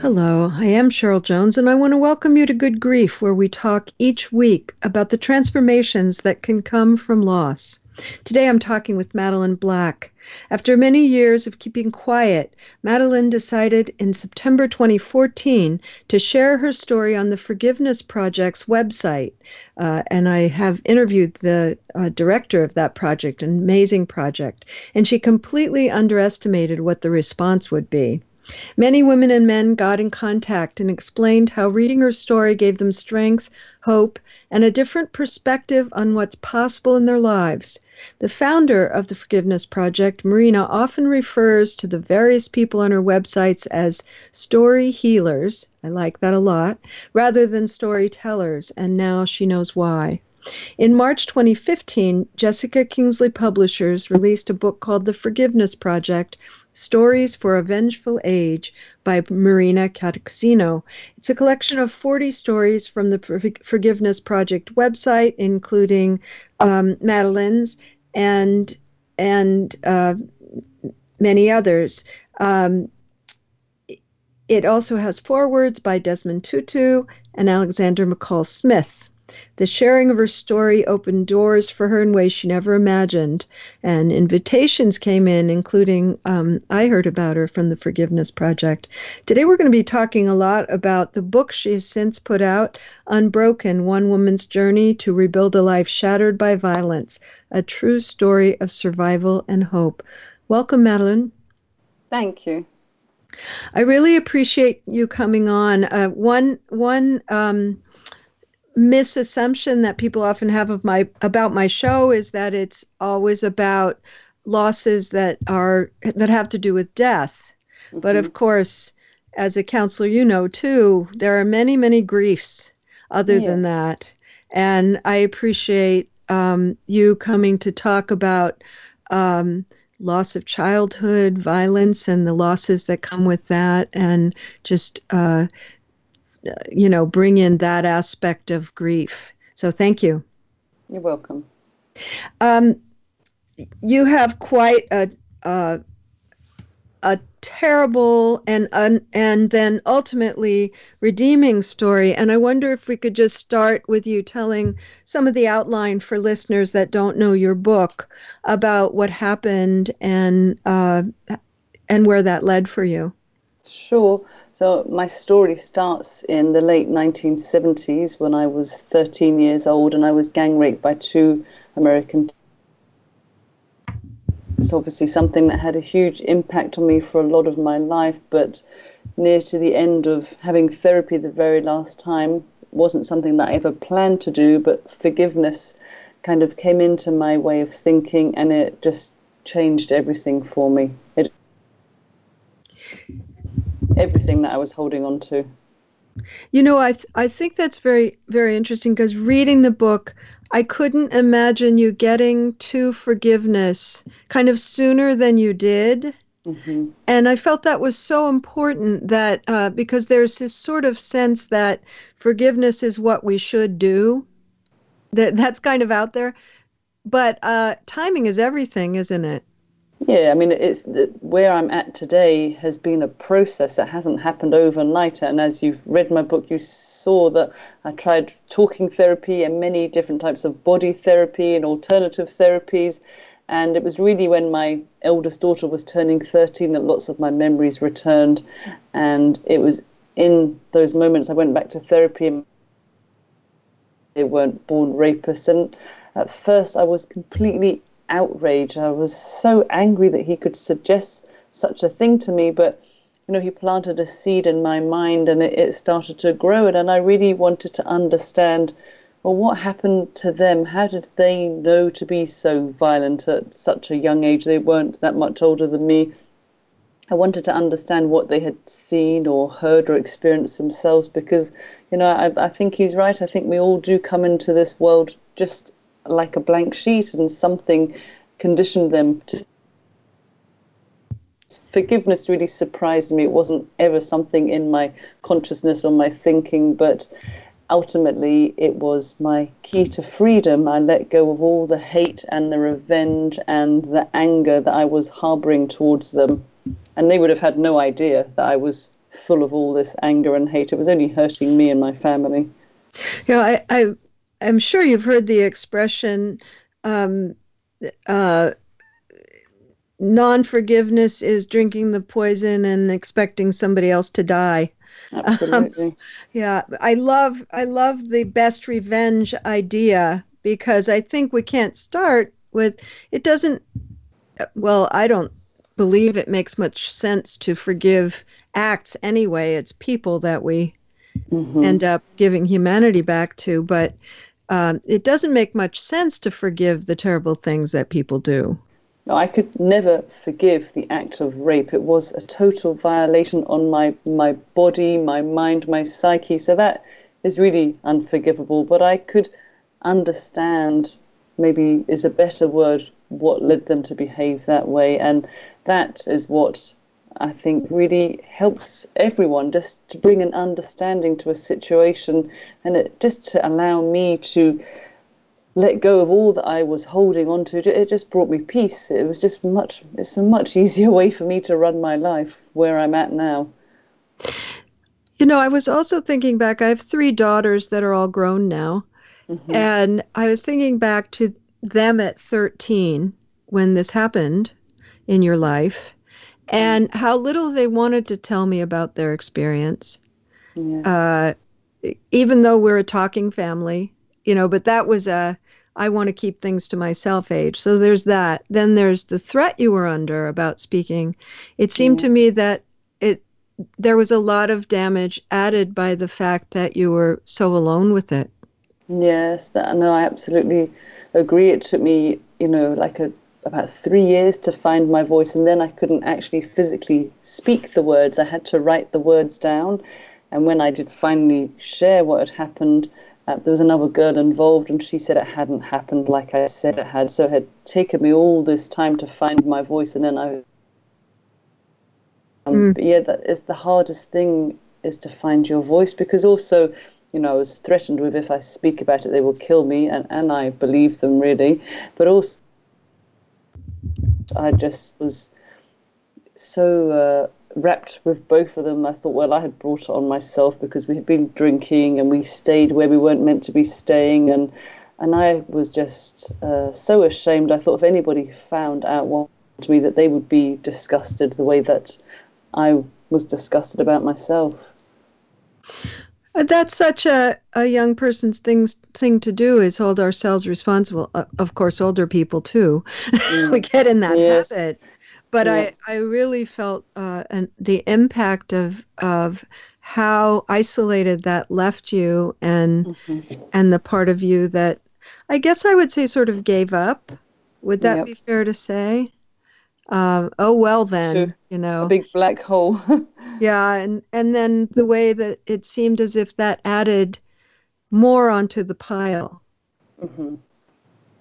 Hello, I am Cheryl Jones, and I want to welcome you to Good Grief, where we talk each week about the transformations that can come from loss. Today I'm talking with Madeleine Black. After many years of keeping quiet, Madeleine decided in September 2014 to share her story on the Forgiveness Project's website. Uh, and I have interviewed the uh, director of that project, an amazing project, and she completely underestimated what the response would be. Many women and men got in contact and explained how reading her story gave them strength, hope, and a different perspective on what's possible in their lives. The founder of the Forgiveness Project, Marina, often refers to the various people on her websites as story healers. I like that a lot, rather than storytellers, and now she knows why. In March 2015, Jessica Kingsley Publishers released a book called The Forgiveness Project Stories for a Vengeful Age by Marina Cantacuzino. It's a collection of 40 stories from the Forgiveness Project website, including um, Madeleine's and and uh, many others. Um, it also has forewords by Desmond Tutu and Alexander McCall Smith. The sharing of her story opened doors for her in ways she never imagined, and invitations came in, including um, I heard about her from the Forgiveness Project. Today, we're going to be talking a lot about the book she has since put out, Unbroken One Woman's Journey to Rebuild a Life Shattered by Violence, a true story of survival and hope. Welcome, Madeleine. Thank you. I really appreciate you coming on. Uh, one, one, um, misassumption that people often have of my about my show is that it's always about losses that are that have to do with death. Mm-hmm. But of course, as a counselor, you know too, there are many, many griefs other yeah. than that. And I appreciate um, you coming to talk about um, loss of childhood, violence, and the losses that come with that, and just uh, you know, bring in that aspect of grief. So thank you. You're welcome. Um, you have quite a, a a terrible and un, and then ultimately redeeming story and i wonder if we could just start with you telling some of the outline for listeners that don't know your book about what happened and uh, and where that led for you sure so my story starts in the late 1970s when I was 13 years old and I was gang raped by two American. It's obviously something that had a huge impact on me for a lot of my life, but near to the end of having therapy the very last time wasn't something that I ever planned to do, but forgiveness kind of came into my way of thinking and it just changed everything for me. It everything that I was holding on to. You know, I th- I think that's very very interesting because reading the book, I couldn't imagine you getting to forgiveness kind of sooner than you did. Mm-hmm. And I felt that was so important that uh, because there's this sort of sense that forgiveness is what we should do. That that's kind of out there, but uh, timing is everything, isn't it? Yeah, I mean, it's where I'm at today has been a process that hasn't happened overnight. And as you've read my book, you saw that I tried talking therapy and many different types of body therapy and alternative therapies. And it was really when my eldest daughter was turning 13 that lots of my memories returned. And it was in those moments I went back to therapy and they weren't born rapists. And at first I was completely outrage. I was so angry that he could suggest such a thing to me, but you know, he planted a seed in my mind and it, it started to grow. And, and I really wanted to understand well, what happened to them? How did they know to be so violent at such a young age? They weren't that much older than me. I wanted to understand what they had seen or heard or experienced themselves because, you know, I, I think he's right. I think we all do come into this world just like a blank sheet and something conditioned them to. Forgiveness really surprised me. It wasn't ever something in my consciousness or my thinking, but ultimately it was my key to freedom. I let go of all the hate and the revenge and the anger that I was harboring towards them and they would have had no idea that I was full of all this anger and hate. It was only hurting me and my family. You know, I, I I'm sure you've heard the expression um, uh, non forgiveness is drinking the poison and expecting somebody else to die. Absolutely. Um, yeah, I love I love the best revenge idea because I think we can't start with it doesn't well, I don't believe it makes much sense to forgive acts anyway. It's people that we mm-hmm. end up giving humanity back to. But um, it doesn't make much sense to forgive the terrible things that people do. No, I could never forgive the act of rape. It was a total violation on my, my body, my mind, my psyche. So that is really unforgivable. But I could understand, maybe is a better word, what led them to behave that way. And that is what I think really helps everyone just to bring an understanding to a situation and it, just to allow me to let go of all that I was holding on to. It just brought me peace. It was just much, it's a much easier way for me to run my life where I'm at now. You know, I was also thinking back, I have three daughters that are all grown now. Mm-hmm. And I was thinking back to them at 13 when this happened in your life and how little they wanted to tell me about their experience. Yeah. Uh, even though we're a talking family, you know, but that was a I want to keep things to myself age. So there's that. Then there's the threat you were under about speaking. It seemed yeah. to me that it there was a lot of damage added by the fact that you were so alone with it. Yes, no, I absolutely agree. It took me, you know, like a about three years to find my voice, and then I couldn't actually physically speak the words. I had to write the words down. And when I did finally share what had happened, uh, there was another girl involved, and she said it hadn't happened like I said it had. So it had taken me all this time to find my voice, and then I. Um, mm. But yeah, that is the hardest thing is to find your voice because also, you know, I was threatened with if I speak about it, they will kill me, and, and I believe them really. But also, I just was so uh, wrapped with both of them. I thought, well, I had brought it on myself because we had been drinking and we stayed where we weren't meant to be staying, and and I was just uh, so ashamed. I thought if anybody found out what to me, that they would be disgusted the way that I was disgusted about myself. That's such a, a young person's things thing to do is hold ourselves responsible. Uh, of course, older people too. Mm. we get in that yes. habit. But yeah. I, I really felt uh, an, the impact of of how isolated that left you and mm-hmm. and the part of you that I guess I would say sort of gave up. Would that yep. be fair to say? Um, oh well then, you know, a big black hole. yeah, and and then the way that it seemed as if that added more onto the pile. Mm-hmm.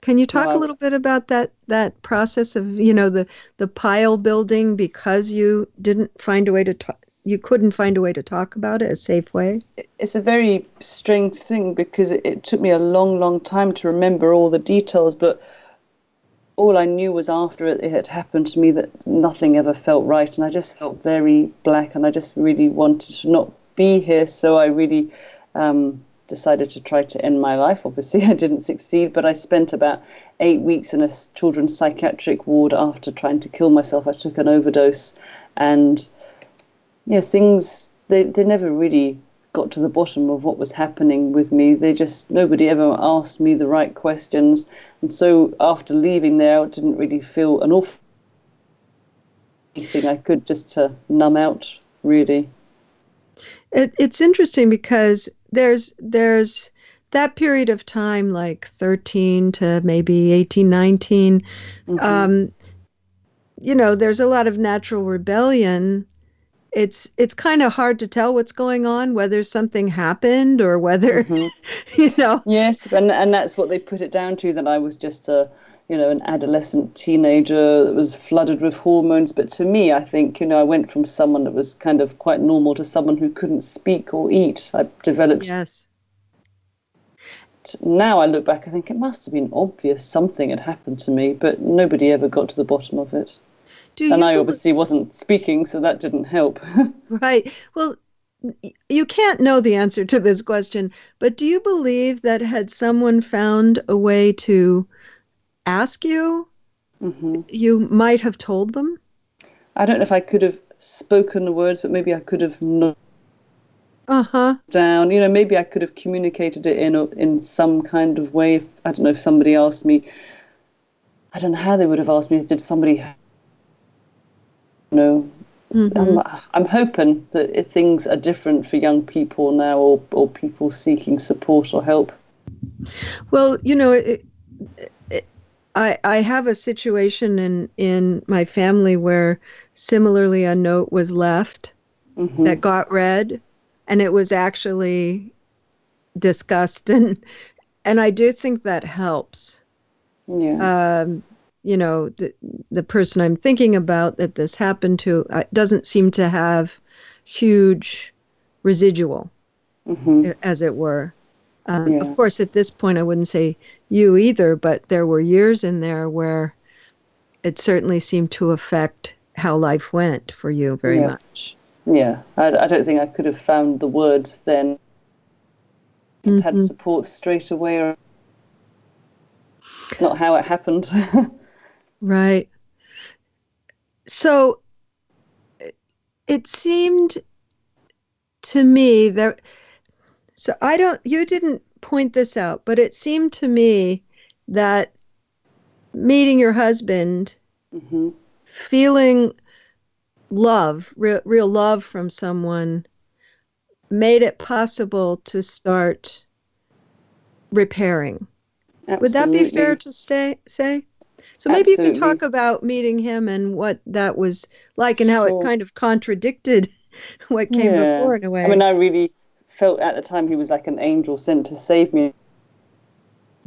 Can you talk well, a little bit about that that process of you know the the pile building because you didn't find a way to talk? You couldn't find a way to talk about it a safe way. It's a very strange thing because it, it took me a long, long time to remember all the details, but all I knew was after it, it, had happened to me that nothing ever felt right, and I just felt very black, and I just really wanted to not be here. So I really um, decided to try to end my life. Obviously, I didn't succeed, but I spent about eight weeks in a children's psychiatric ward after trying to kill myself. I took an overdose, and yeah, things they they never really got to the bottom of what was happening with me. They just nobody ever asked me the right questions, and so after leaving there, I didn't really feel an awful anything I could just to numb out really. It, it's interesting because there's there's that period of time like 13 to maybe 18 19 mm-hmm. um, you know, there's a lot of natural rebellion. It's it's kind of hard to tell what's going on, whether something happened or whether, mm-hmm. you know. Yes, and and that's what they put it down to. That I was just a, you know, an adolescent teenager that was flooded with hormones. But to me, I think, you know, I went from someone that was kind of quite normal to someone who couldn't speak or eat. I developed yes now I look back, I think it must have been obvious something had happened to me, but nobody ever got to the bottom of it. Do and I obviously wasn't speaking, so that didn't help. right. Well, you can't know the answer to this question, but do you believe that had someone found a way to ask you, mm-hmm. you might have told them? I don't know if I could have spoken the words, but maybe I could have not uh-huh. down. You know, maybe I could have communicated it in a, in some kind of way. I don't know if somebody asked me. I don't know how they would have asked me. Did somebody? Know, mm-hmm. I'm, I'm hoping that things are different for young people now, or or people seeking support or help. Well, you know, it, it, I I have a situation in in my family where similarly a note was left mm-hmm. that got read and it was actually discussed and and I do think that helps. Yeah. Um, you know, the the person I'm thinking about that this happened to uh, doesn't seem to have huge residual, mm-hmm. as it were. Um, yeah. Of course, at this point, I wouldn't say you either, but there were years in there where it certainly seemed to affect how life went for you very yeah. much. Yeah, I, I don't think I could have found the words then. Mm-hmm. Had support straight away, or not how it happened. right. So it seemed to me that so I don't you didn't point this out, but it seemed to me that meeting your husband, mm-hmm. feeling love, real, real love from someone, made it possible to start repairing. Absolutely. Would that be fair to stay, say? So maybe Absolutely. you can talk about meeting him and what that was like and how sure. it kind of contradicted what came yeah. before in a way. I mean, I really felt at the time he was like an angel sent to save me.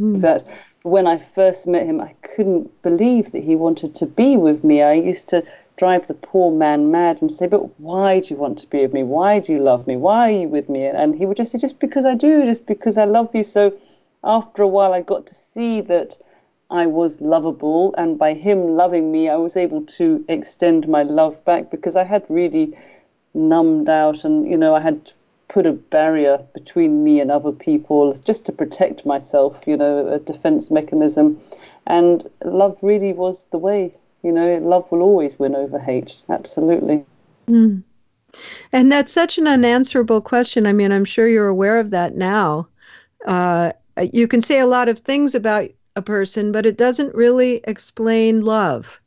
Mm. That when I first met him, I couldn't believe that he wanted to be with me. I used to drive the poor man mad and say, But why do you want to be with me? Why do you love me? Why are you with me? And he would just say, Just because I do, just because I love you. So after a while, I got to see that I was lovable. And by him loving me, I was able to extend my love back because I had really numbed out and, you know, I had put a barrier between me and other people just to protect myself, you know, a defense mechanism. And love really was the way you know, love will always win over hate. Absolutely. Mm. And that's such an unanswerable question. I mean, I'm sure you're aware of that now. Uh, you can say a lot of things about a person, but it doesn't really explain love.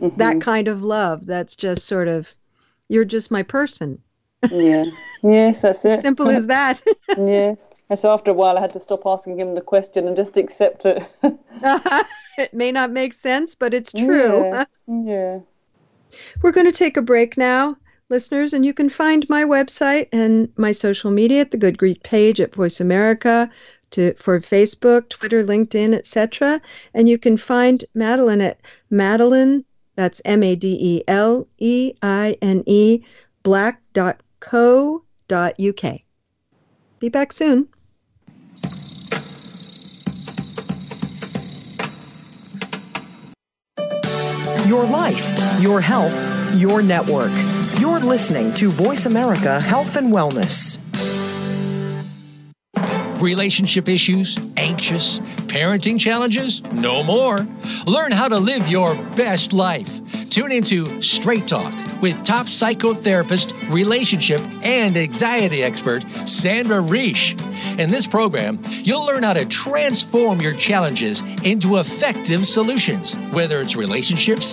Mm-hmm. That kind of love that's just sort of, you're just my person. yeah. Yes, that's it. Simple as that. yeah. And so after a while, I had to stop asking him the question and just accept it. it may not make sense, but it's true. Yeah. yeah. We're going to take a break now, listeners, and you can find my website and my social media at the Good Grief page at Voice America to for Facebook, Twitter, LinkedIn, etc. And you can find Madeleine at Madeleine, that's M A D E L E I N E, black.co.uk. Be back soon. Your life, your health, your network. You're listening to Voice America Health and Wellness. Relationship issues, anxious, parenting challenges? No more. Learn how to live your best life. Tune into Straight Talk with top psychotherapist, relationship, and anxiety expert Sandra Reisch. In this program, you'll learn how to transform your challenges into effective solutions, whether it's relationships,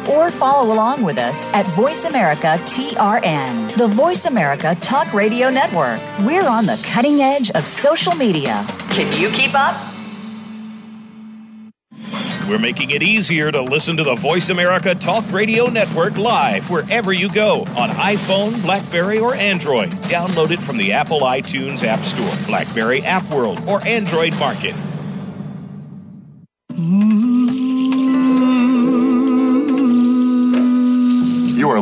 or follow along with us at Voice America TRN, the Voice America Talk Radio Network. We're on the cutting edge of social media. Can you keep up? We're making it easier to listen to the Voice America Talk Radio Network live wherever you go on iPhone, Blackberry, or Android. Download it from the Apple iTunes App Store, Blackberry App World, or Android Market.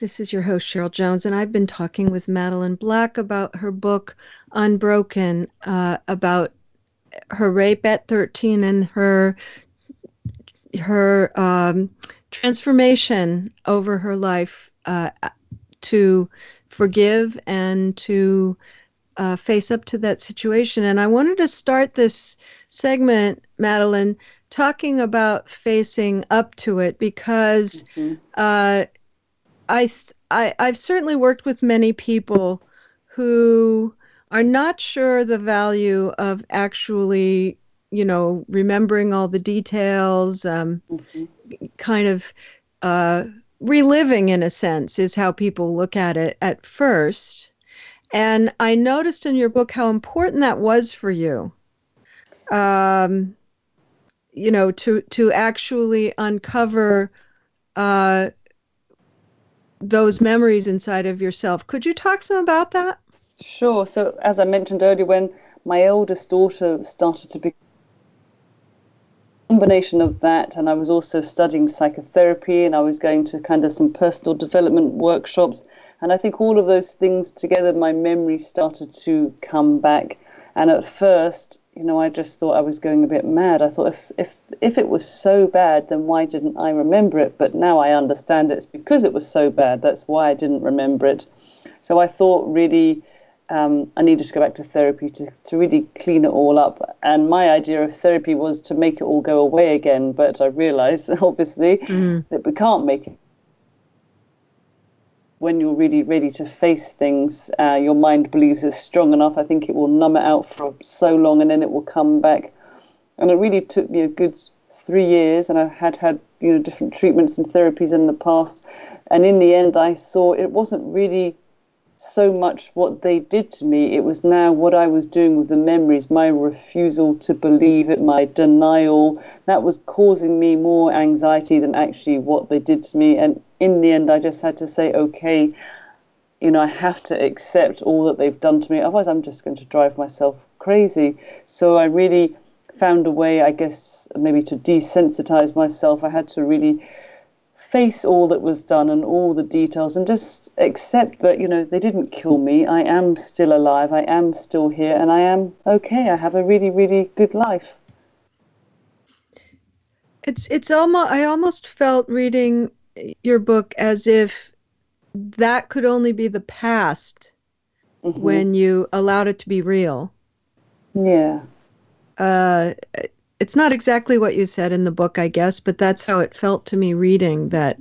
This is your host, Cheryl Jones, and I've been talking with Madeleine Black about her book, Unbroken, uh, about her rape at 13 and her her um, transformation over her life uh, to forgive and to uh, face up to that situation. And I wanted to start this segment, Madeleine, talking about facing up to it because mm-hmm. I, I I've certainly worked with many people who are not sure the value of actually, you know, remembering all the details, um, mm-hmm. kind of uh, reliving in a sense is how people look at it at first. And I noticed in your book how important that was for you. Um, you know, to to actually uncover uh, those memories inside of yourself. Could you talk some about that? Sure. So, as I mentioned earlier, when my eldest daughter started to be combination of that and I was also studying psychotherapy and I was going to kind of some personal development workshops and I think all of those things together my memory started to come back and at first you know I just thought I was going a bit mad I thought if if if it was so bad then why didn't I remember it but now I understand it's because it was so bad that's why I didn't remember it so I thought really um, I needed to go back to therapy to, to really clean it all up. And my idea of therapy was to make it all go away again. But I realized, obviously, mm. that we can't make it. When you're really ready to face things, uh, your mind believes is strong enough. I think it will numb it out for so long and then it will come back. And it really took me a good three years, and I had had you know different treatments and therapies in the past. And in the end, I saw it wasn't really so much what they did to me. It was now what I was doing with the memories, my refusal to believe it, my denial. That was causing me more anxiety than actually what they did to me. And in the end, I just had to say, okay, you know, I have to accept all that they've done to me. Otherwise, I'm just going to drive myself crazy. So I really found a way, I guess, maybe to desensitize myself. I had to really face all that was done and all the details and just accept that you know they didn't kill me i am still alive i am still here and i am okay i have a really really good life it's it's almost i almost felt reading your book as if that could only be the past mm-hmm. when you allowed it to be real yeah uh it's not exactly what you said in the book, I guess, but that's how it felt to me reading that.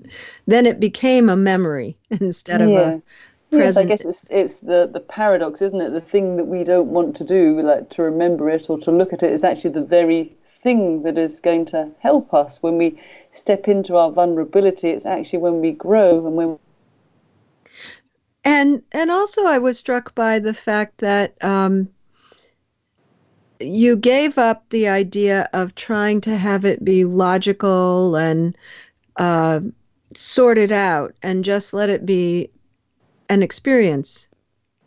Then it became a memory instead of yeah. a Yes, I guess it's it's the the paradox, isn't it? The thing that we don't want to do, like to remember it or to look at it, is actually the very thing that is going to help us when we step into our vulnerability. It's actually when we grow and when. And and also, I was struck by the fact that um, you gave up the idea of trying to have it be logical and uh, sorted out and just let it be an experience.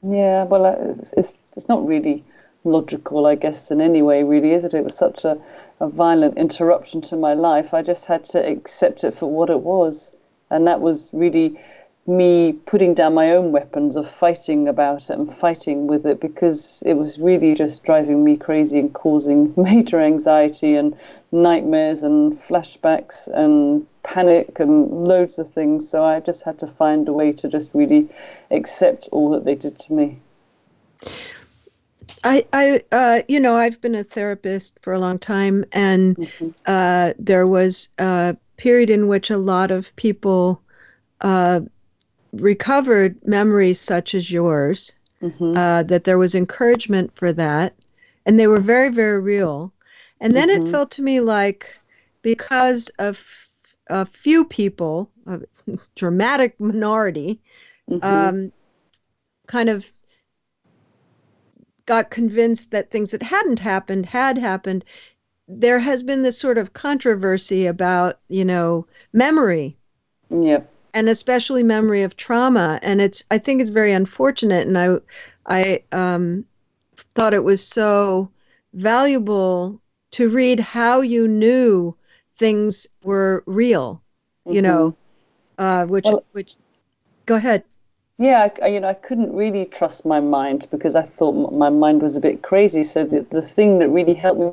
Yeah, well, uh, it's, it's, it's not really logical, I guess, in any way, really, is it? It was such a, a violent interruption to my life. I just had to accept it for what it was. And that was really me putting down my own weapons of fighting about it and fighting with it because it was really just driving me crazy and causing major anxiety and nightmares and flashbacks and panic and loads of things. So I just had to find a way to just really accept all that they did to me. I, I, uh, you know, I've been a therapist for a long time, and mm-hmm. uh, there was a period in which a lot of people uh, recovered memories such as yours. Mm-hmm. Uh, that there was encouragement for that, and they were very, very real. And then mm-hmm. it felt to me like because of a few people, a dramatic minority, mm-hmm. um, kind of got convinced that things that hadn't happened had happened. There has been this sort of controversy about, you know, memory. Yep. And especially memory of trauma. And it's, I think it's very unfortunate. And I, I um, thought it was so valuable to read how you knew things were real, you mm-hmm. know, uh, which, well, which, go ahead. Yeah, I, you know, I couldn't really trust my mind because I thought my mind was a bit crazy. So the, the thing that really helped me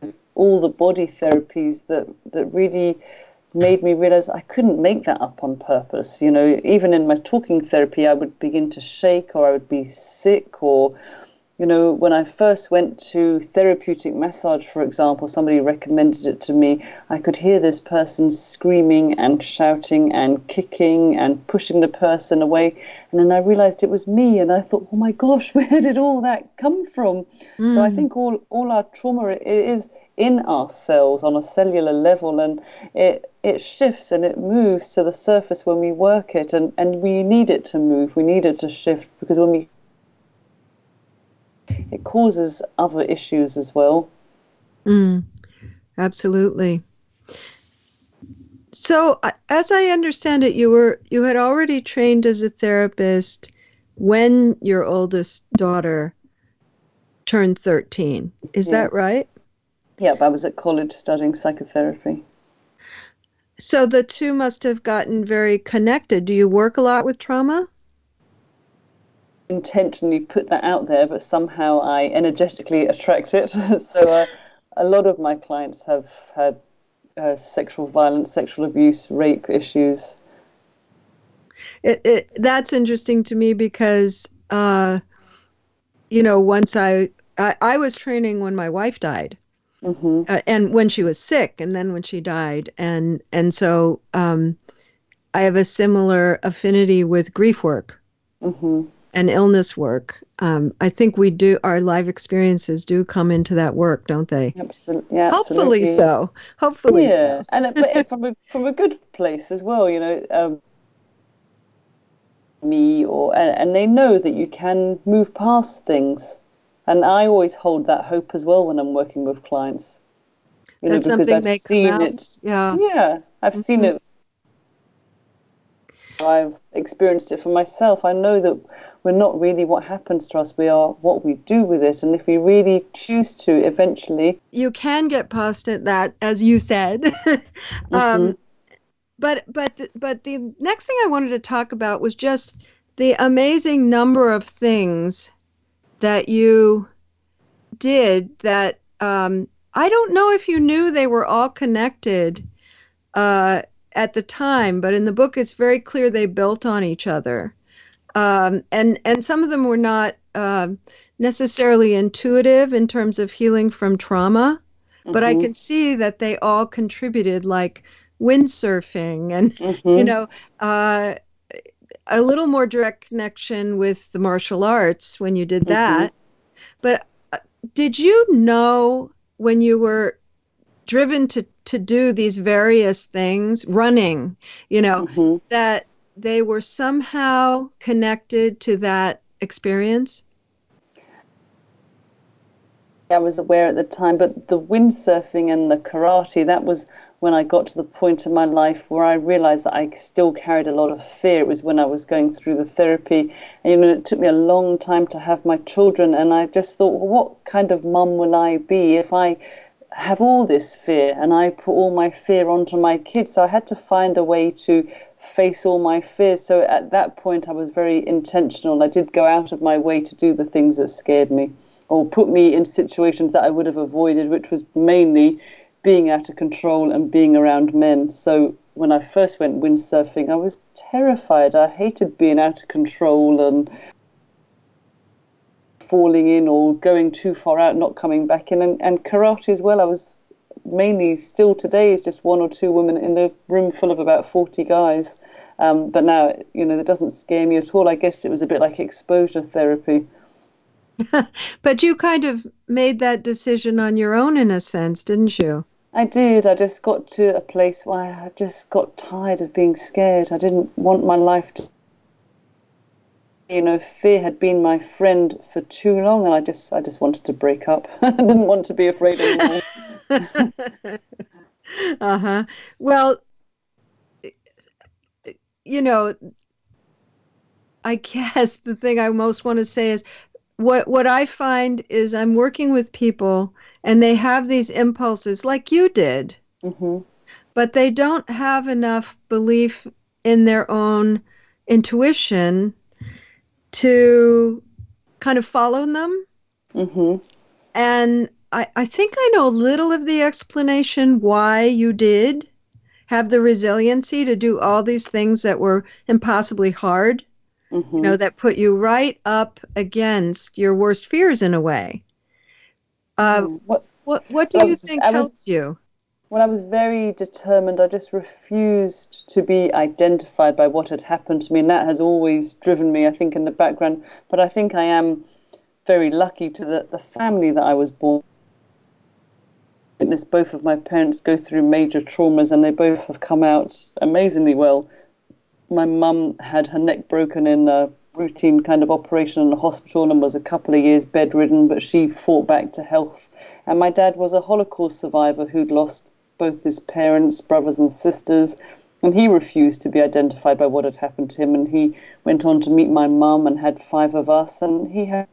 was all the body therapies that, that really made me realize I couldn't make that up on purpose. You know, even in my talking therapy, I would begin to shake or I would be sick or you know, when I first went to therapeutic massage, for example, somebody recommended it to me. I could hear this person screaming and shouting and kicking and pushing the person away. And then I realized it was me. And I thought, oh my gosh, where did all that come from? Mm. So I hmm. think all, all our trauma is in ourselves on a cellular level and it it shifts and it moves to the surface when we work it and, and we need it to move we need it to shift because when we it causes other issues as well. Mm, absolutely. So, as I understand it, you were you had already trained as a therapist when your oldest daughter turned 13. Is yeah. that right? Yep, I was at college studying psychotherapy. So the two must have gotten very connected. Do you work a lot with trauma? intentionally put that out there, but somehow I energetically attract it. so uh, a lot of my clients have had uh, sexual violence, sexual abuse, rape issues. It, it, that's interesting to me because, uh, you know, once I, I, I was training when my wife died. Mm-hmm. Uh, and when she was sick, and then when she died, and and so um, I have a similar affinity with grief work. Mm-hmm and illness work. Um, I think we do our live experiences do come into that work, don't they? Absolutely. Yeah, Hopefully absolutely. so. Hopefully yeah. so. and but from a from a good place as well. You know, um, me or and, and they know that you can move past things, and I always hold that hope as well when I'm working with clients. You That's know, because I've seen it. Yeah. Yeah, I've mm-hmm. seen it. I've experienced it for myself. I know that we're not really what happens to us, we are what we do with it. And if we really choose to eventually. You can get past it, that, as you said. um, mm-hmm. But, but, but the next thing I wanted to talk about was just the amazing number of things that you did that um, I don't know if you knew they were all connected uh, at the time, but in the book it's very clear they built on each other um, and and some of them were not uh, necessarily intuitive in terms of healing from trauma, mm-hmm. but I mm-hmm. can see that they all contributed, like windsurfing, and mm-hmm. you know, uh, a little more direct connection with the martial arts when you did mm-hmm. that. But uh, did you know when you were driven to to do these various things, running, you know, mm-hmm. that they were somehow connected to that experience? I was aware at the time, but the windsurfing and the karate, that was when I got to the point in my life where I realized that I still carried a lot of fear. It was when I was going through the therapy. And, you know, it took me a long time to have my children. And I just thought, well, what kind of mum will I be if I have all this fear and I put all my fear onto my kids? So I had to find a way to face all my fears. So at that point, I was very intentional. I did go out of my way to do the things that scared me or put me in situations that I would have avoided, which was mainly being out of control and being around men. So when I first went windsurfing, I was terrified. I hated being out of control and falling in or going too far out, not coming back in. And, and karate as well, I was mainly still today is just one or two women in a room full of about 40 guys. Um, but now, you know, that doesn't scare me at all. I guess it was a bit like exposure therapy. but you kind of made that decision on your own in a sense, didn't you? I did. I just got to a place where I just got tired of being scared. I didn't want my life to. You know, fear had been my friend for too long, and I just, I just wanted to break up. I didn't want to be afraid anymore. uh huh. Well, you know, I guess the thing I most want to say is what what I find is I'm working with people and they have these impulses like you did, mm-hmm. but they don't have enough belief in their own intuition to kind of follow them. Mm-hmm. And I, I think I know a little of the explanation why you did have the resiliency to do all these things that were impossibly hard mm-hmm. you know, that put you right up against your worst fears in a way. Uh, mm. what, what, what do you think was, helped you? Well, I was very determined. I just refused to be identified by what had happened to me, and that has always driven me, I think, in the background. But I think I am very lucky to the, the family that I was born witnessed both of my parents go through major traumas and they both have come out amazingly well my mum had her neck broken in a routine kind of operation in a hospital and was a couple of years bedridden, but she fought back to health. And my dad was a Holocaust survivor who'd lost both his parents, brothers, and sisters. And he refused to be identified by what had happened to him. And he went on to meet my mum and had five of us. And he had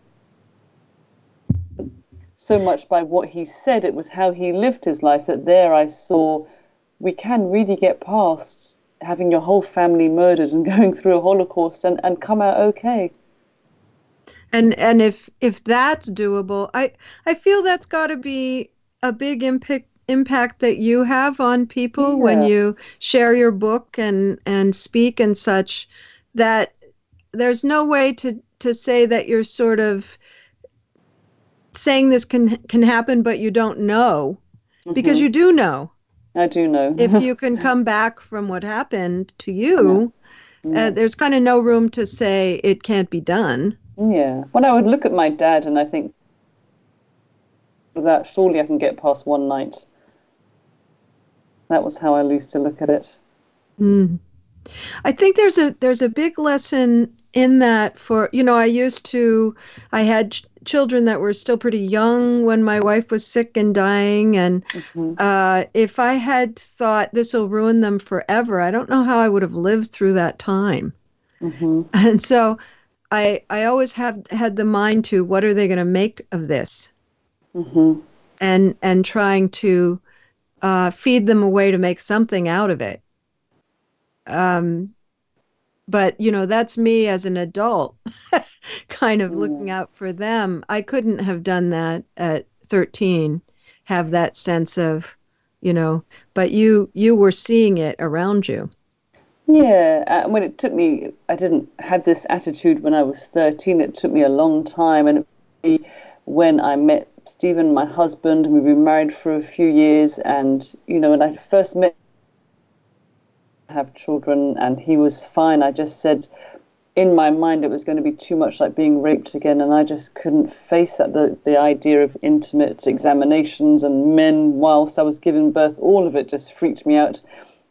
so much by what he said, it was how he lived his life that there I saw we can really get past having your whole family murdered and going through a Holocaust and, and come out okay. And and if if that's doable, I I feel that's got to be a big impact impact that you have on people yeah. when you share your book and and speak and such that there's no way to to say that you're sort of saying this can can happen but you don't know mm-hmm. because you do know I do know. if you can come back from what happened to you, yeah. Uh, there's kind of no room to say it can't be done. Yeah. When I would look at my dad and I think that surely I can get past one night. That was how I used to look at it. Mm. I think there's a there's a big lesson in that for you know I used to I had children that were still pretty young when my wife was sick and dying and mm-hmm. uh, if I had thought this will ruin them forever I don't know how I would have lived through that time mm-hmm. and so I I always have had the mind to what are they going to make of this mm-hmm. and and trying to uh, feed them a way to make something out of it um, but you know that's me as an adult kind of looking out for them. I couldn't have done that at 13 have that sense of you know but you you were seeing it around you. Yeah uh, when it took me i didn't have this attitude when i was 13 it took me a long time. And when i met stephen my husband and we've been married for a few years. And you know when i first met have children, and he was fine. I just said, in my mind, it was going to be too much like being raped again, and I just couldn't face that. The, the idea of intimate examinations and men whilst I was giving birth, all of it just freaked me out.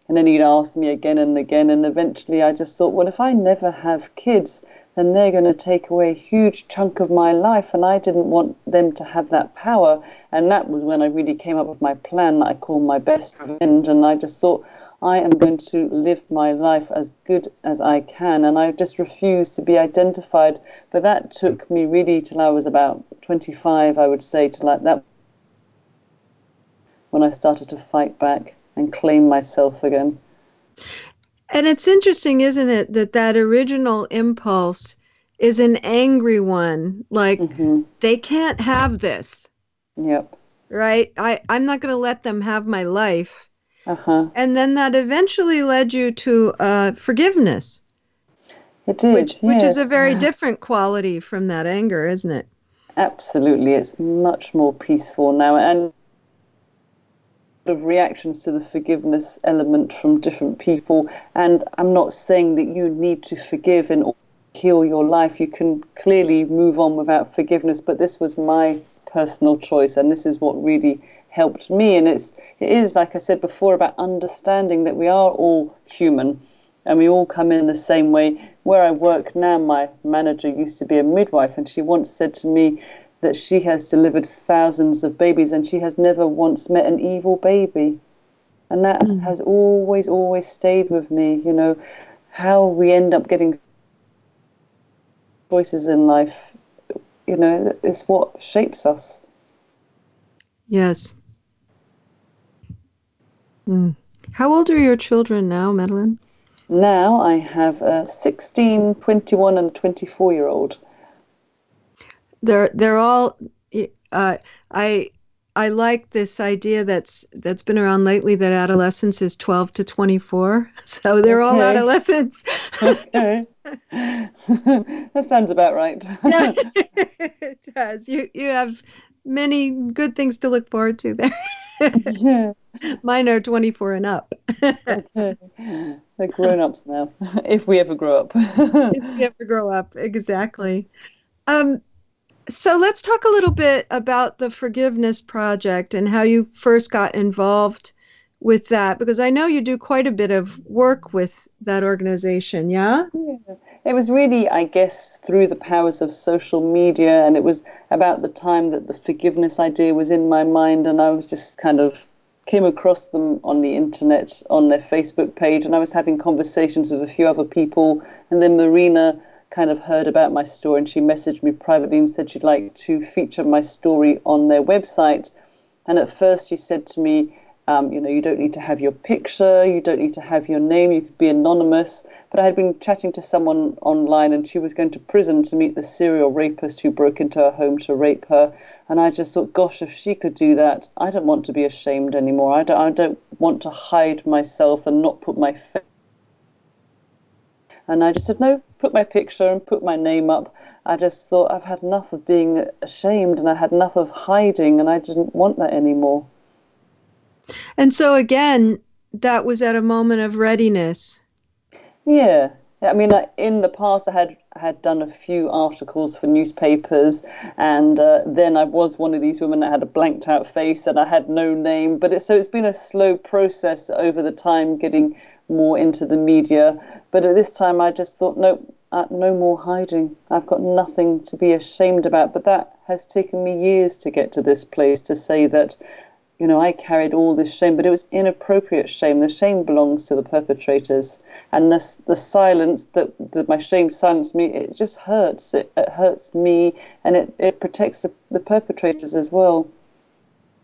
And then he'd ask me again and again, and eventually I just thought, well, if I never have kids, then they're going to take away a huge chunk of my life. And I didn't want them to have that power. And that was when I really came up with my plan that I call my best revenge. And I just thought, I am going to live my life as good as I can. And I just refused to be identified. But that took me really till I was about 25, I would say, to like that when I started to fight back and claim myself again. And it's interesting, isn't it, that that original impulse is an angry one. Like mm-hmm. they can't have this. Yep. Right? I, I'm not going to let them have my life. Uh-huh. And then that eventually led you to uh, forgiveness. It did. Which, which is a very different quality from that anger, isn't it? Absolutely. It's much more peaceful now. And of reactions to the forgiveness element from different people. And I'm not saying that you need to forgive and heal your life. You can clearly move on without forgiveness, but this was my personal choice, and this is what really helped me. And it's it is like I said before about understanding that we are all human, and we all come in the same way. Where I work now, my manager used to be a midwife, and she once said to me that she has delivered thousands of babies and she has never once met an evil baby. And that mm. has always, always stayed with me. You know, how we end up getting voices in life, you know, it's what shapes us. Yes. Mm. How old are your children now, Madeleine? Now I have a 16, 21, and 24 year old they're they're all uh, I I like this idea that's that's been around lately that adolescence is 12 to 24. So they're okay. all adolescents. okay. that sounds about right. yeah, it does. You you have many good things to look forward to there. Mine are 24 and up. okay. They're grown ups now, if we ever grow up. if we ever grow up, exactly. Um, so let's talk a little bit about the Forgiveness Project and how you first got involved with that because I know you do quite a bit of work with that organization, yeah? yeah? It was really, I guess, through the powers of social media, and it was about the time that the forgiveness idea was in my mind, and I was just kind of came across them on the internet on their Facebook page, and I was having conversations with a few other people, and then Marina kind of heard about my story and she messaged me privately and said she'd like to feature my story on their website. And at first she said to me, um, you know, you don't need to have your picture, you don't need to have your name, you could be anonymous. But I had been chatting to someone online and she was going to prison to meet the serial rapist who broke into her home to rape her. And I just thought, gosh, if she could do that, I don't want to be ashamed anymore. I don't, I don't want to hide myself and not put my face and I just said, no, put my picture and put my name up. I just thought I've had enough of being ashamed and I had enough of hiding and I didn't want that anymore. And so again, that was at a moment of readiness. Yeah. I mean, in the past, I had had done a few articles for newspapers, and uh, then I was one of these women that had a blanked out face and I had no name. But it, so it's been a slow process over the time getting more into the media. But at this time, I just thought, no, uh, no more hiding. I've got nothing to be ashamed about. But that has taken me years to get to this place to say that, you know, I carried all this shame, but it was inappropriate shame. The shame belongs to the perpetrators, and the the silence that, that my shame silenced me, it just hurts. It, it hurts me, and it, it protects the, the perpetrators as well.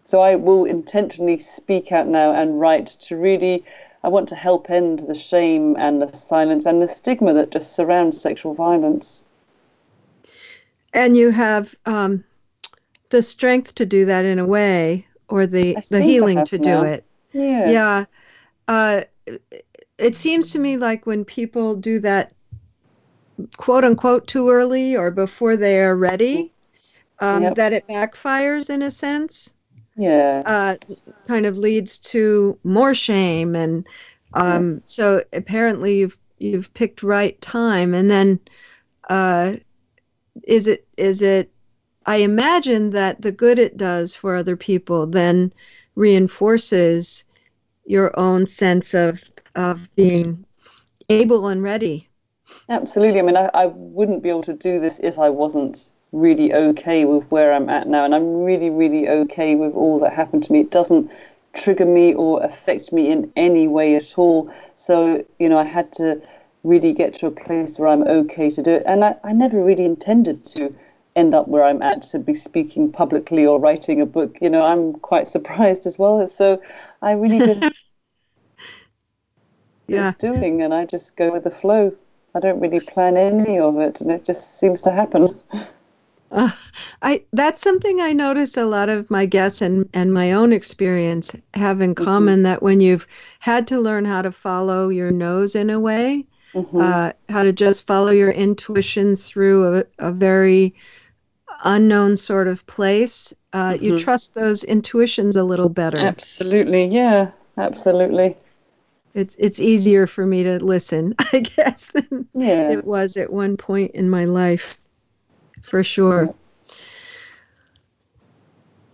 So I will intentionally speak out now and write to really I want to help end the shame and the silence and the stigma that just surrounds sexual violence. And you have um, the strength to do that in a way, or the the healing to, to do it. Yeah. Yeah. Uh, it seems to me like when people do that, quote unquote, too early or before they are ready, um, yep. that it backfires in a sense yeah uh, kind of leads to more shame and um, yeah. so apparently you've you've picked right time and then uh, is it is it i imagine that the good it does for other people then reinforces your own sense of of being able and ready Absolutely. I mean, I, I wouldn't be able to do this if I wasn't really okay with where I'm at now. And I'm really, really okay with all that happened to me. It doesn't trigger me or affect me in any way at all. So, you know, I had to really get to a place where I'm okay to do it. And I, I never really intended to end up where I'm at to be speaking publicly or writing a book. You know, I'm quite surprised as well. So I really just yeah. doing and I just go with the flow. I don't really plan any of it and it just seems to happen. Uh, I that's something I notice a lot of my guests and and my own experience have in mm-hmm. common mm-hmm. that when you've had to learn how to follow your nose in a way, mm-hmm. uh, how to just follow your intuition through a, a very unknown sort of place, uh, mm-hmm. you trust those intuitions a little better. Absolutely, yeah, absolutely. It's it's easier for me to listen, I guess, than yeah. it was at one point in my life for sure.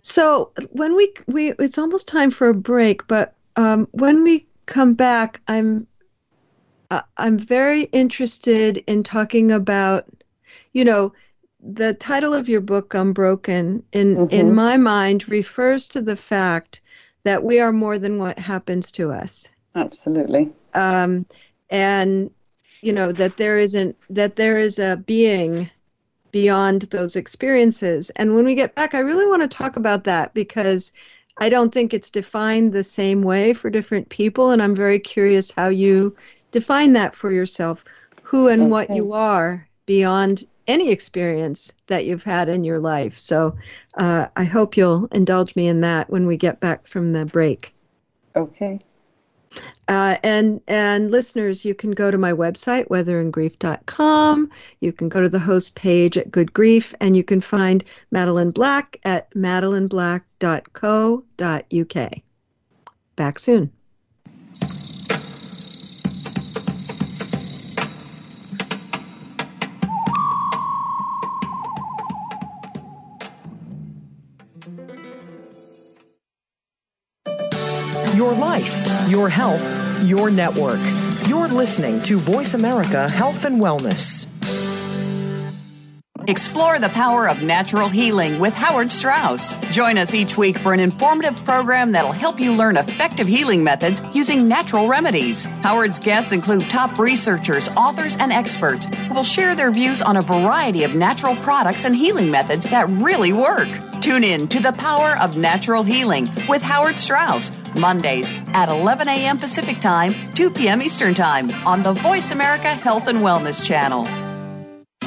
So when we we it's almost time for a break, but um, when we come back, I'm uh, I'm very interested in talking about, you know, the title of your book, Unbroken, in mm-hmm. in my mind refers to the fact that we are more than what happens to us. Absolutely. Um, and you know that there isn't that there is a being beyond those experiences. And when we get back, I really want to talk about that because I don't think it's defined the same way for different people. And I'm very curious how you define that for yourself who and okay. what you are beyond any experience that you've had in your life. So uh, I hope you'll indulge me in that when we get back from the break. Okay. Uh, and and listeners, you can go to my website, weatheringgrief.com. You can go to the host page at Good Grief, and you can find Madeleine Black at madelineblack.co.uk. Back soon. Your health, your network. You're listening to Voice America Health and Wellness. Explore the power of natural healing with Howard Strauss. Join us each week for an informative program that'll help you learn effective healing methods using natural remedies. Howard's guests include top researchers, authors, and experts who will share their views on a variety of natural products and healing methods that really work. Tune in to The Power of Natural Healing with Howard Strauss Mondays at 11 a.m. Pacific Time, 2 p.m. Eastern Time on the Voice America Health and Wellness Channel.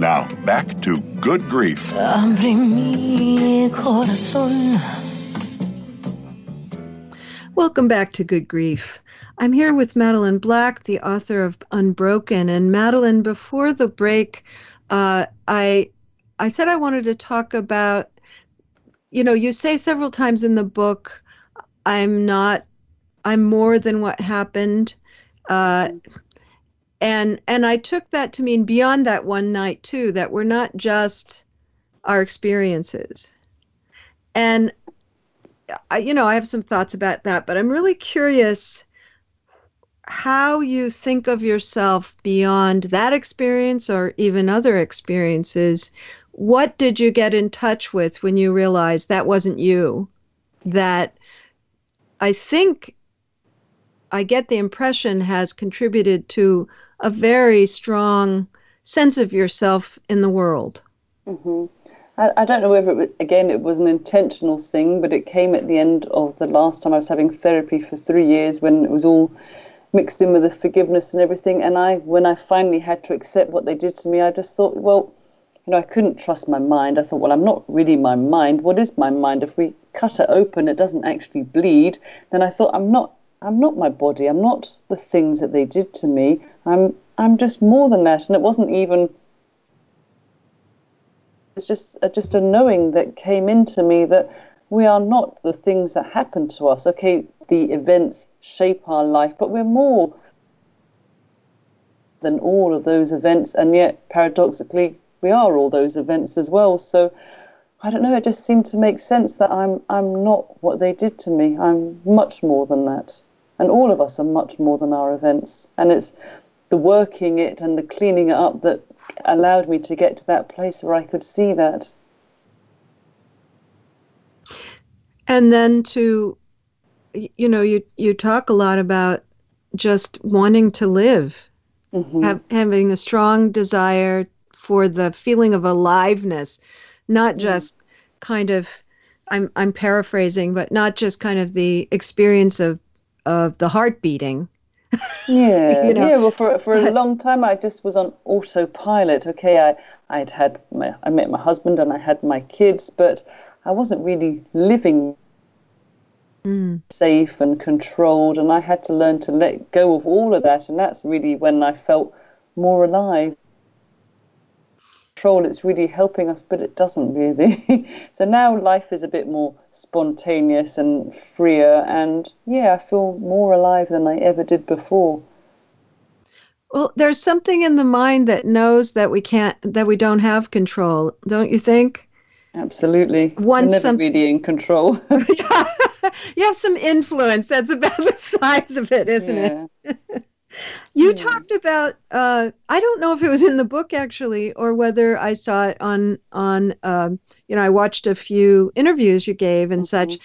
Now, back to Good Grief. Welcome back to Good Grief. I'm here with Madeleine Black, the author of Unbroken. And Madeleine, before the break, uh, I I said I wanted to talk about, you know, you say several times in the book, I'm not, I'm more than what happened. Uh, and and I took that to mean beyond that one night too that we're not just our experiences. And I, you know I have some thoughts about that but I'm really curious how you think of yourself beyond that experience or even other experiences. What did you get in touch with when you realized that wasn't you? That I think I get the impression has contributed to a very strong sense of yourself in the world. Mm-hmm. I, I don't know whether, it was, again, it was an intentional thing, but it came at the end of the last time I was having therapy for three years when it was all mixed in with the forgiveness and everything. And I, when I finally had to accept what they did to me, I just thought, well, you know, I couldn't trust my mind. I thought, well, I'm not really my mind. What is my mind? If we cut it open, it doesn't actually bleed. Then I thought, I'm not, I'm not my body. I'm not the things that they did to me. I'm, I'm just more than that. And it wasn't even. It's just, just a knowing that came into me that we are not the things that happen to us. Okay, the events shape our life, but we're more than all of those events, and yet paradoxically, we are all those events as well. So I don't know, it just seemed to make sense that I'm I'm not what they did to me. I'm much more than that. And all of us are much more than our events. And it's the working it and the cleaning it up that allowed me to get to that place where I could see that. And then to you know, you you talk a lot about just wanting to live, mm-hmm. have, having a strong desire for the feeling of aliveness, not mm-hmm. just kind of. I'm I'm paraphrasing, but not just kind of the experience of of the heart beating. yeah, you know? yeah. Well, for for a long time, I just was on autopilot. Okay, I I'd had my, I met my husband and I had my kids, but I wasn't really living mm. safe and controlled. And I had to learn to let go of all of that. And that's really when I felt more alive. Control, it's really helping us, but it doesn't really. so now life is a bit more spontaneous and freer. And yeah, I feel more alive than I ever did before. Well, there's something in the mind that knows that we can't, that we don't have control, don't you think? Absolutely. Once never some... really in control. you have some influence. That's about the size of it, isn't yeah. it? you yeah. talked about. Uh, I don't know if it was in the book actually, or whether I saw it on on. Um, you know, I watched a few interviews you gave and mm-hmm. such,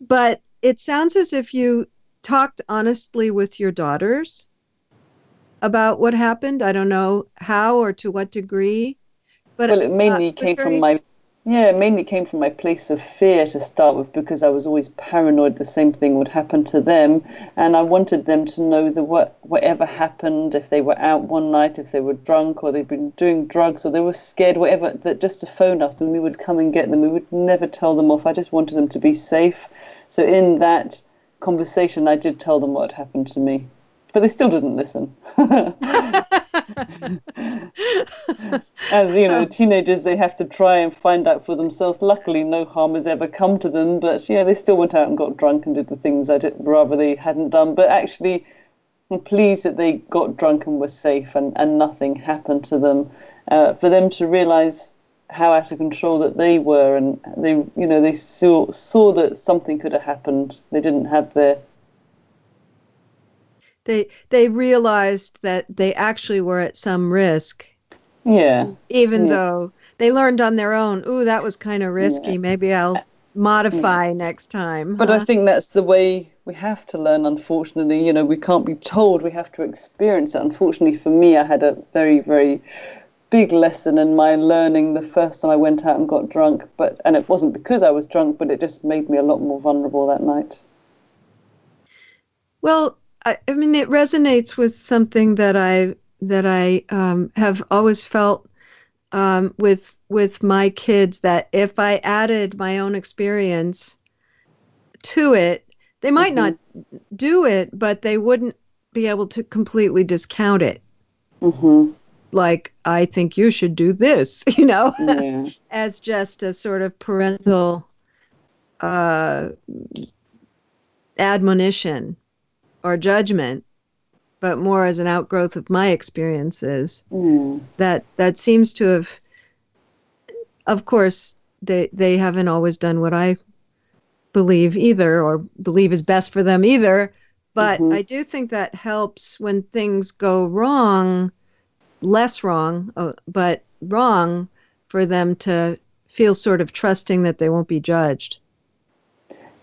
but it sounds as if you talked honestly with your daughters about what happened. I don't know how or to what degree, but well, it mainly uh, came very... from my yeah, it mainly came from my place of fear to start with because I was always paranoid the same thing would happen to them. And I wanted them to know that what, whatever happened, if they were out one night, if they were drunk or they'd been doing drugs or they were scared, whatever, that just to phone us and we would come and get them. We would never tell them off. I just wanted them to be safe. So in that conversation, I did tell them what happened to me but they still didn't listen. As you know, teenagers they have to try and find out for themselves. Luckily, no harm has ever come to them, but yeah, they still went out and got drunk and did the things I did rather they hadn't done. But actually, I'm pleased that they got drunk and were safe and, and nothing happened to them. Uh, for them to realize how out of control that they were, and they, you know, they saw saw that something could have happened. They didn't have their they they realized that they actually were at some risk. Yeah. Even yeah. though they learned on their own, ooh, that was kind of risky. Yeah. Maybe I'll modify yeah. next time. But huh? I think that's the way we have to learn, unfortunately. You know, we can't be told, we have to experience it. Unfortunately for me, I had a very, very big lesson in my learning the first time I went out and got drunk. But and it wasn't because I was drunk, but it just made me a lot more vulnerable that night. Well, I, I mean, it resonates with something that I that I um, have always felt um, with with my kids that if I added my own experience to it, they might mm-hmm. not do it, but they wouldn't be able to completely discount it. Mm-hmm. Like, I think you should do this, you know, yeah. as just a sort of parental uh, admonition or judgment, but more as an outgrowth of my experiences. Mm. That that seems to have, of course, they they haven't always done what I believe either, or believe is best for them either. But mm-hmm. I do think that helps when things go wrong, less wrong, uh, but wrong, for them to feel sort of trusting that they won't be judged.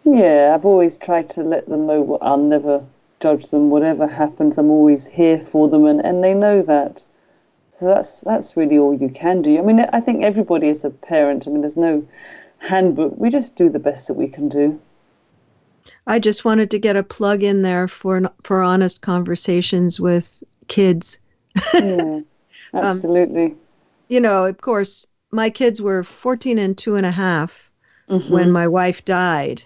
Yeah, I've always tried to let them know what I'll never judge them. Whatever happens, I'm always here for them, and, and they know that. So that's that's really all you can do. I mean, I think everybody is a parent. I mean, there's no handbook. We just do the best that we can do. I just wanted to get a plug in there for for honest conversations with kids. yeah, absolutely. um, you know, of course, my kids were 14 and two and a half mm-hmm. when my wife died.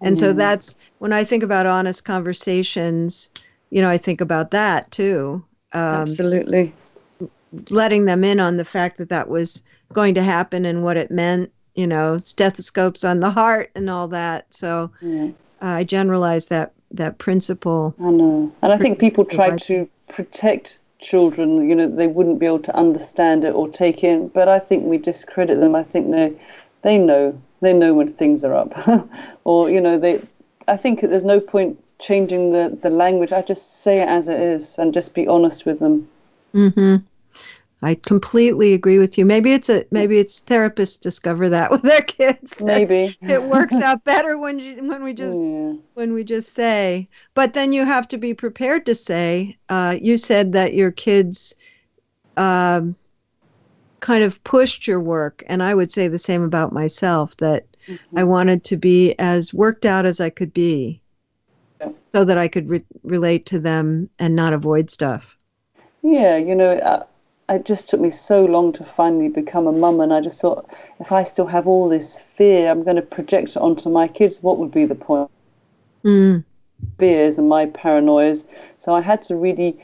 And mm. so that's when I think about honest conversations, you know, I think about that too. Um, absolutely. Letting them in on the fact that that was going to happen and what it meant you know, stethoscopes on the heart and all that. So yeah. uh, I generalize that that principle. I know, and I think people try to protect children. You know, they wouldn't be able to understand it or take in. But I think we discredit them. I think they they know they know when things are up, or you know they. I think there's no point changing the the language. I just say it as it is and just be honest with them. Mm-hmm. I completely agree with you. Maybe it's a maybe it's therapists discover that with their kids. Maybe it works out better when you, when we just yeah. when we just say. But then you have to be prepared to say. Uh, you said that your kids um, kind of pushed your work, and I would say the same about myself. That mm-hmm. I wanted to be as worked out as I could be, yeah. so that I could re- relate to them and not avoid stuff. Yeah, you know. Uh, it just took me so long to finally become a mum, and I just thought, if I still have all this fear, I'm going to project it onto my kids. What would be the point? Mm. Fears and my paranoias. So I had to really,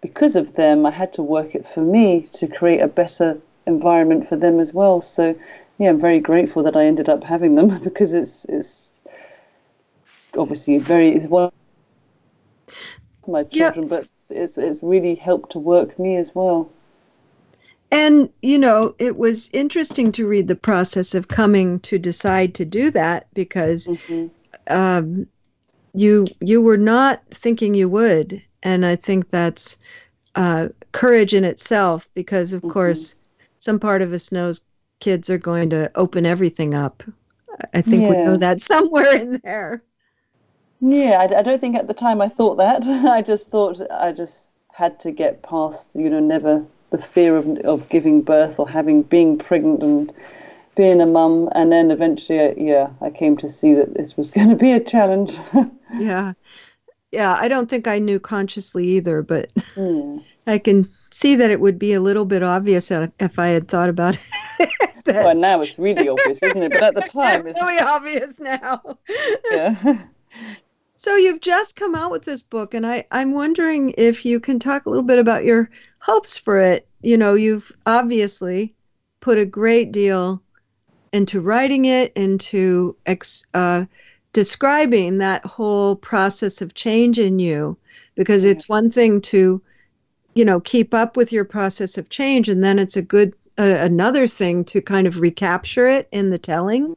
because of them, I had to work it for me to create a better environment for them as well. So yeah, I'm very grateful that I ended up having them because it's it's obviously very it's one of my children, but it's it's really helped to work me as well. And, you know, it was interesting to read the process of coming to decide to do that because mm-hmm. um, you you were not thinking you would. And I think that's uh, courage in itself because, of mm-hmm. course, some part of us knows kids are going to open everything up. I think yeah. we know that somewhere in there. Yeah, I, I don't think at the time I thought that. I just thought I just had to get past, you know, never the fear of of giving birth or having being pregnant and being a mum, and then eventually, yeah, I came to see that this was going to be a challenge. yeah, yeah. I don't think I knew consciously either, but mm. I can see that it would be a little bit obvious if I had thought about it. well, now it's really obvious, isn't it? But at the time, it's really obvious now. yeah. So you've just come out with this book, and I, I'm wondering if you can talk a little bit about your hopes for it. You know, you've obviously put a great deal into writing it, into ex, uh, describing that whole process of change in you, because it's one thing to, you know, keep up with your process of change, and then it's a good uh, another thing to kind of recapture it in the telling.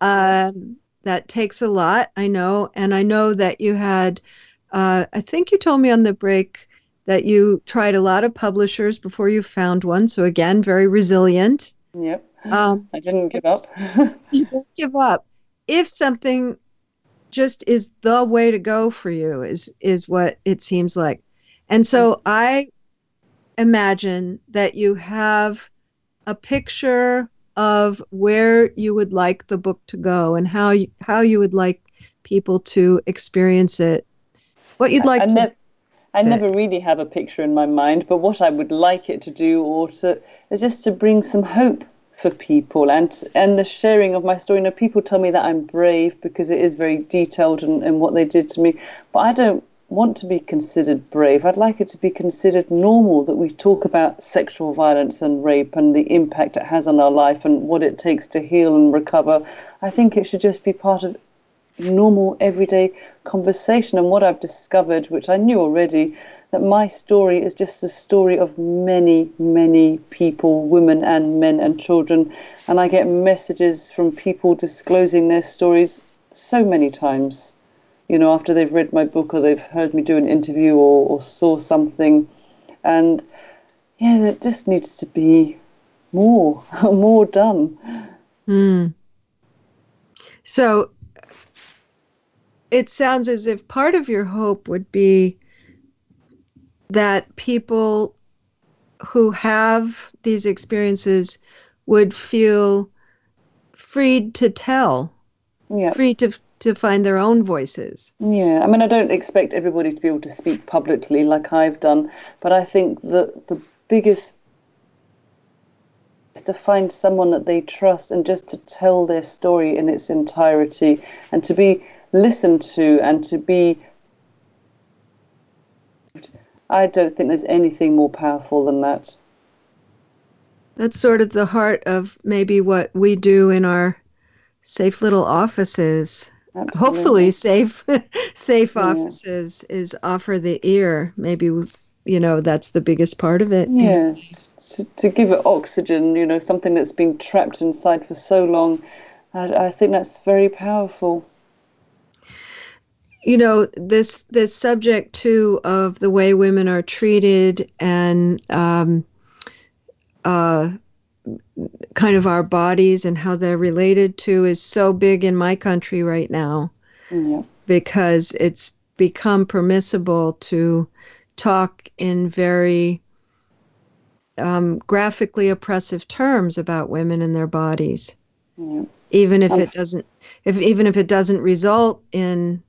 Um, that takes a lot, I know. And I know that you had, uh, I think you told me on the break that you tried a lot of publishers before you found one. So, again, very resilient. Yep. Um, I didn't give up. you didn't give up. If something just is the way to go for you, is, is what it seems like. And so mm-hmm. I imagine that you have a picture of where you would like the book to go and how you, how you would like people to experience it. What you'd like I, I to. Ne- I never really have a picture in my mind, but what I would like it to do, or to, is just to bring some hope for people and and the sharing of my story. You know, people tell me that I'm brave because it is very detailed and, and what they did to me, but I don't want to be considered brave. I'd like it to be considered normal that we talk about sexual violence and rape and the impact it has on our life and what it takes to heal and recover. I think it should just be part of normal, everyday conversation. And what I've discovered, which I knew already, that my story is just the story of many, many people, women and men and children. And I get messages from people disclosing their stories so many times you know, after they've read my book or they've heard me do an interview or, or saw something. And yeah, there just needs to be more, more done. Mm. So it sounds as if part of your hope would be that people who have these experiences would feel freed to tell, yeah. free to to find their own voices. Yeah, I mean, I don't expect everybody to be able to speak publicly like I've done, but I think that the biggest is to find someone that they trust and just to tell their story in its entirety and to be listened to and to be. I don't think there's anything more powerful than that. That's sort of the heart of maybe what we do in our safe little offices. Absolutely. Hopefully, safe, safe yeah. offices is offer the ear. Maybe you know that's the biggest part of it. Yeah, to, to give it oxygen. You know, something that's been trapped inside for so long. I, I think that's very powerful you know this this subject too of the way women are treated and um, uh, kind of our bodies and how they're related to is so big in my country right now mm, yeah. because it's become permissible to talk in very um, graphically oppressive terms about women and their bodies yeah. even if um, it doesn't if even if it doesn't result in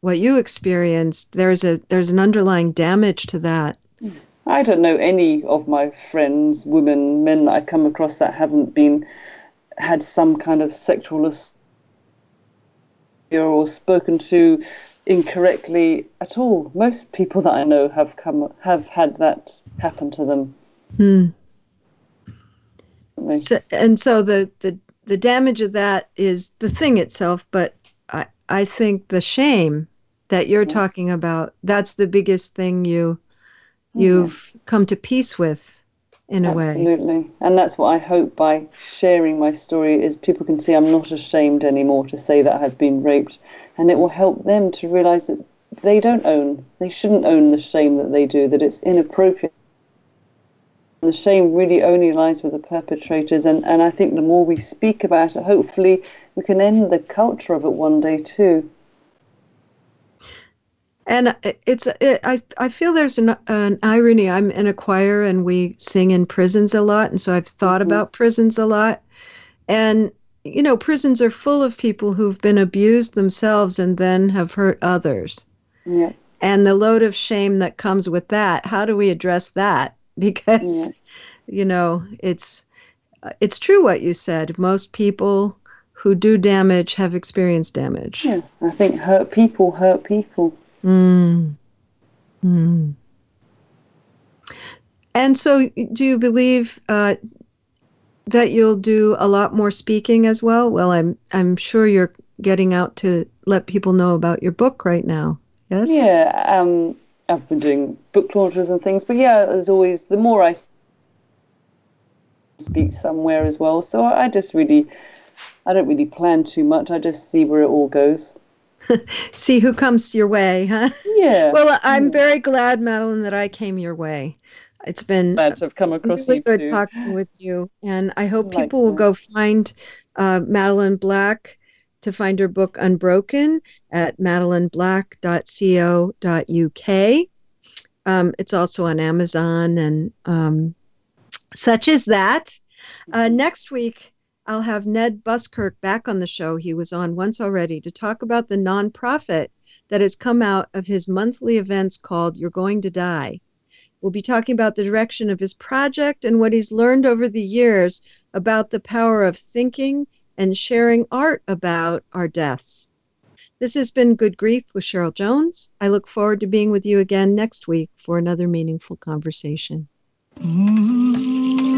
what you experienced there's a there's an underlying damage to that mm. I don't know any of my friends, women, men that I've come across that haven't been had some kind of sexual assault or spoken to incorrectly at all. Most people that I know have come have had that happen to them. Hmm. So, and so the, the the damage of that is the thing itself, but I I think the shame that you're talking about that's the biggest thing you Mm-hmm. you've come to peace with in a Absolutely. way. Absolutely. And that's what I hope by sharing my story is people can see I'm not ashamed anymore to say that I've been raped and it will help them to realize that they don't own they shouldn't own the shame that they do that it's inappropriate the shame really only lies with the perpetrators and, and I think the more we speak about it hopefully we can end the culture of it one day too and it's it, I I feel there's an, an irony. I'm in a choir and we sing in prisons a lot, and so I've thought mm-hmm. about prisons a lot. And you know, prisons are full of people who've been abused themselves and then have hurt others. Yeah. And the load of shame that comes with that. How do we address that? Because yeah. you know, it's it's true what you said. Most people who do damage have experienced damage. Yeah, I think hurt people hurt people. Mm. Mm. And so, do you believe uh, that you'll do a lot more speaking as well? Well, I'm I'm sure you're getting out to let people know about your book right now. Yes. Yeah, um, I've been doing book launches and things, but yeah, as always the more I speak somewhere as well. So I just really, I don't really plan too much. I just see where it all goes. see who comes your way, huh? Yeah. Well, I'm very glad, Madeleine, that I came your way. It's been glad to have come across really good too. talking with you, and I hope like people that. will go find uh, Madeleine Black to find her book Unbroken at madelineblack.co.uk. Um, it's also on Amazon and um, such as that. Uh, next week, I'll have Ned Buskirk back on the show. He was on once already to talk about the nonprofit that has come out of his monthly events called You're Going to Die. We'll be talking about the direction of his project and what he's learned over the years about the power of thinking and sharing art about our deaths. This has been Good Grief with Cheryl Jones. I look forward to being with you again next week for another meaningful conversation. Mm-hmm.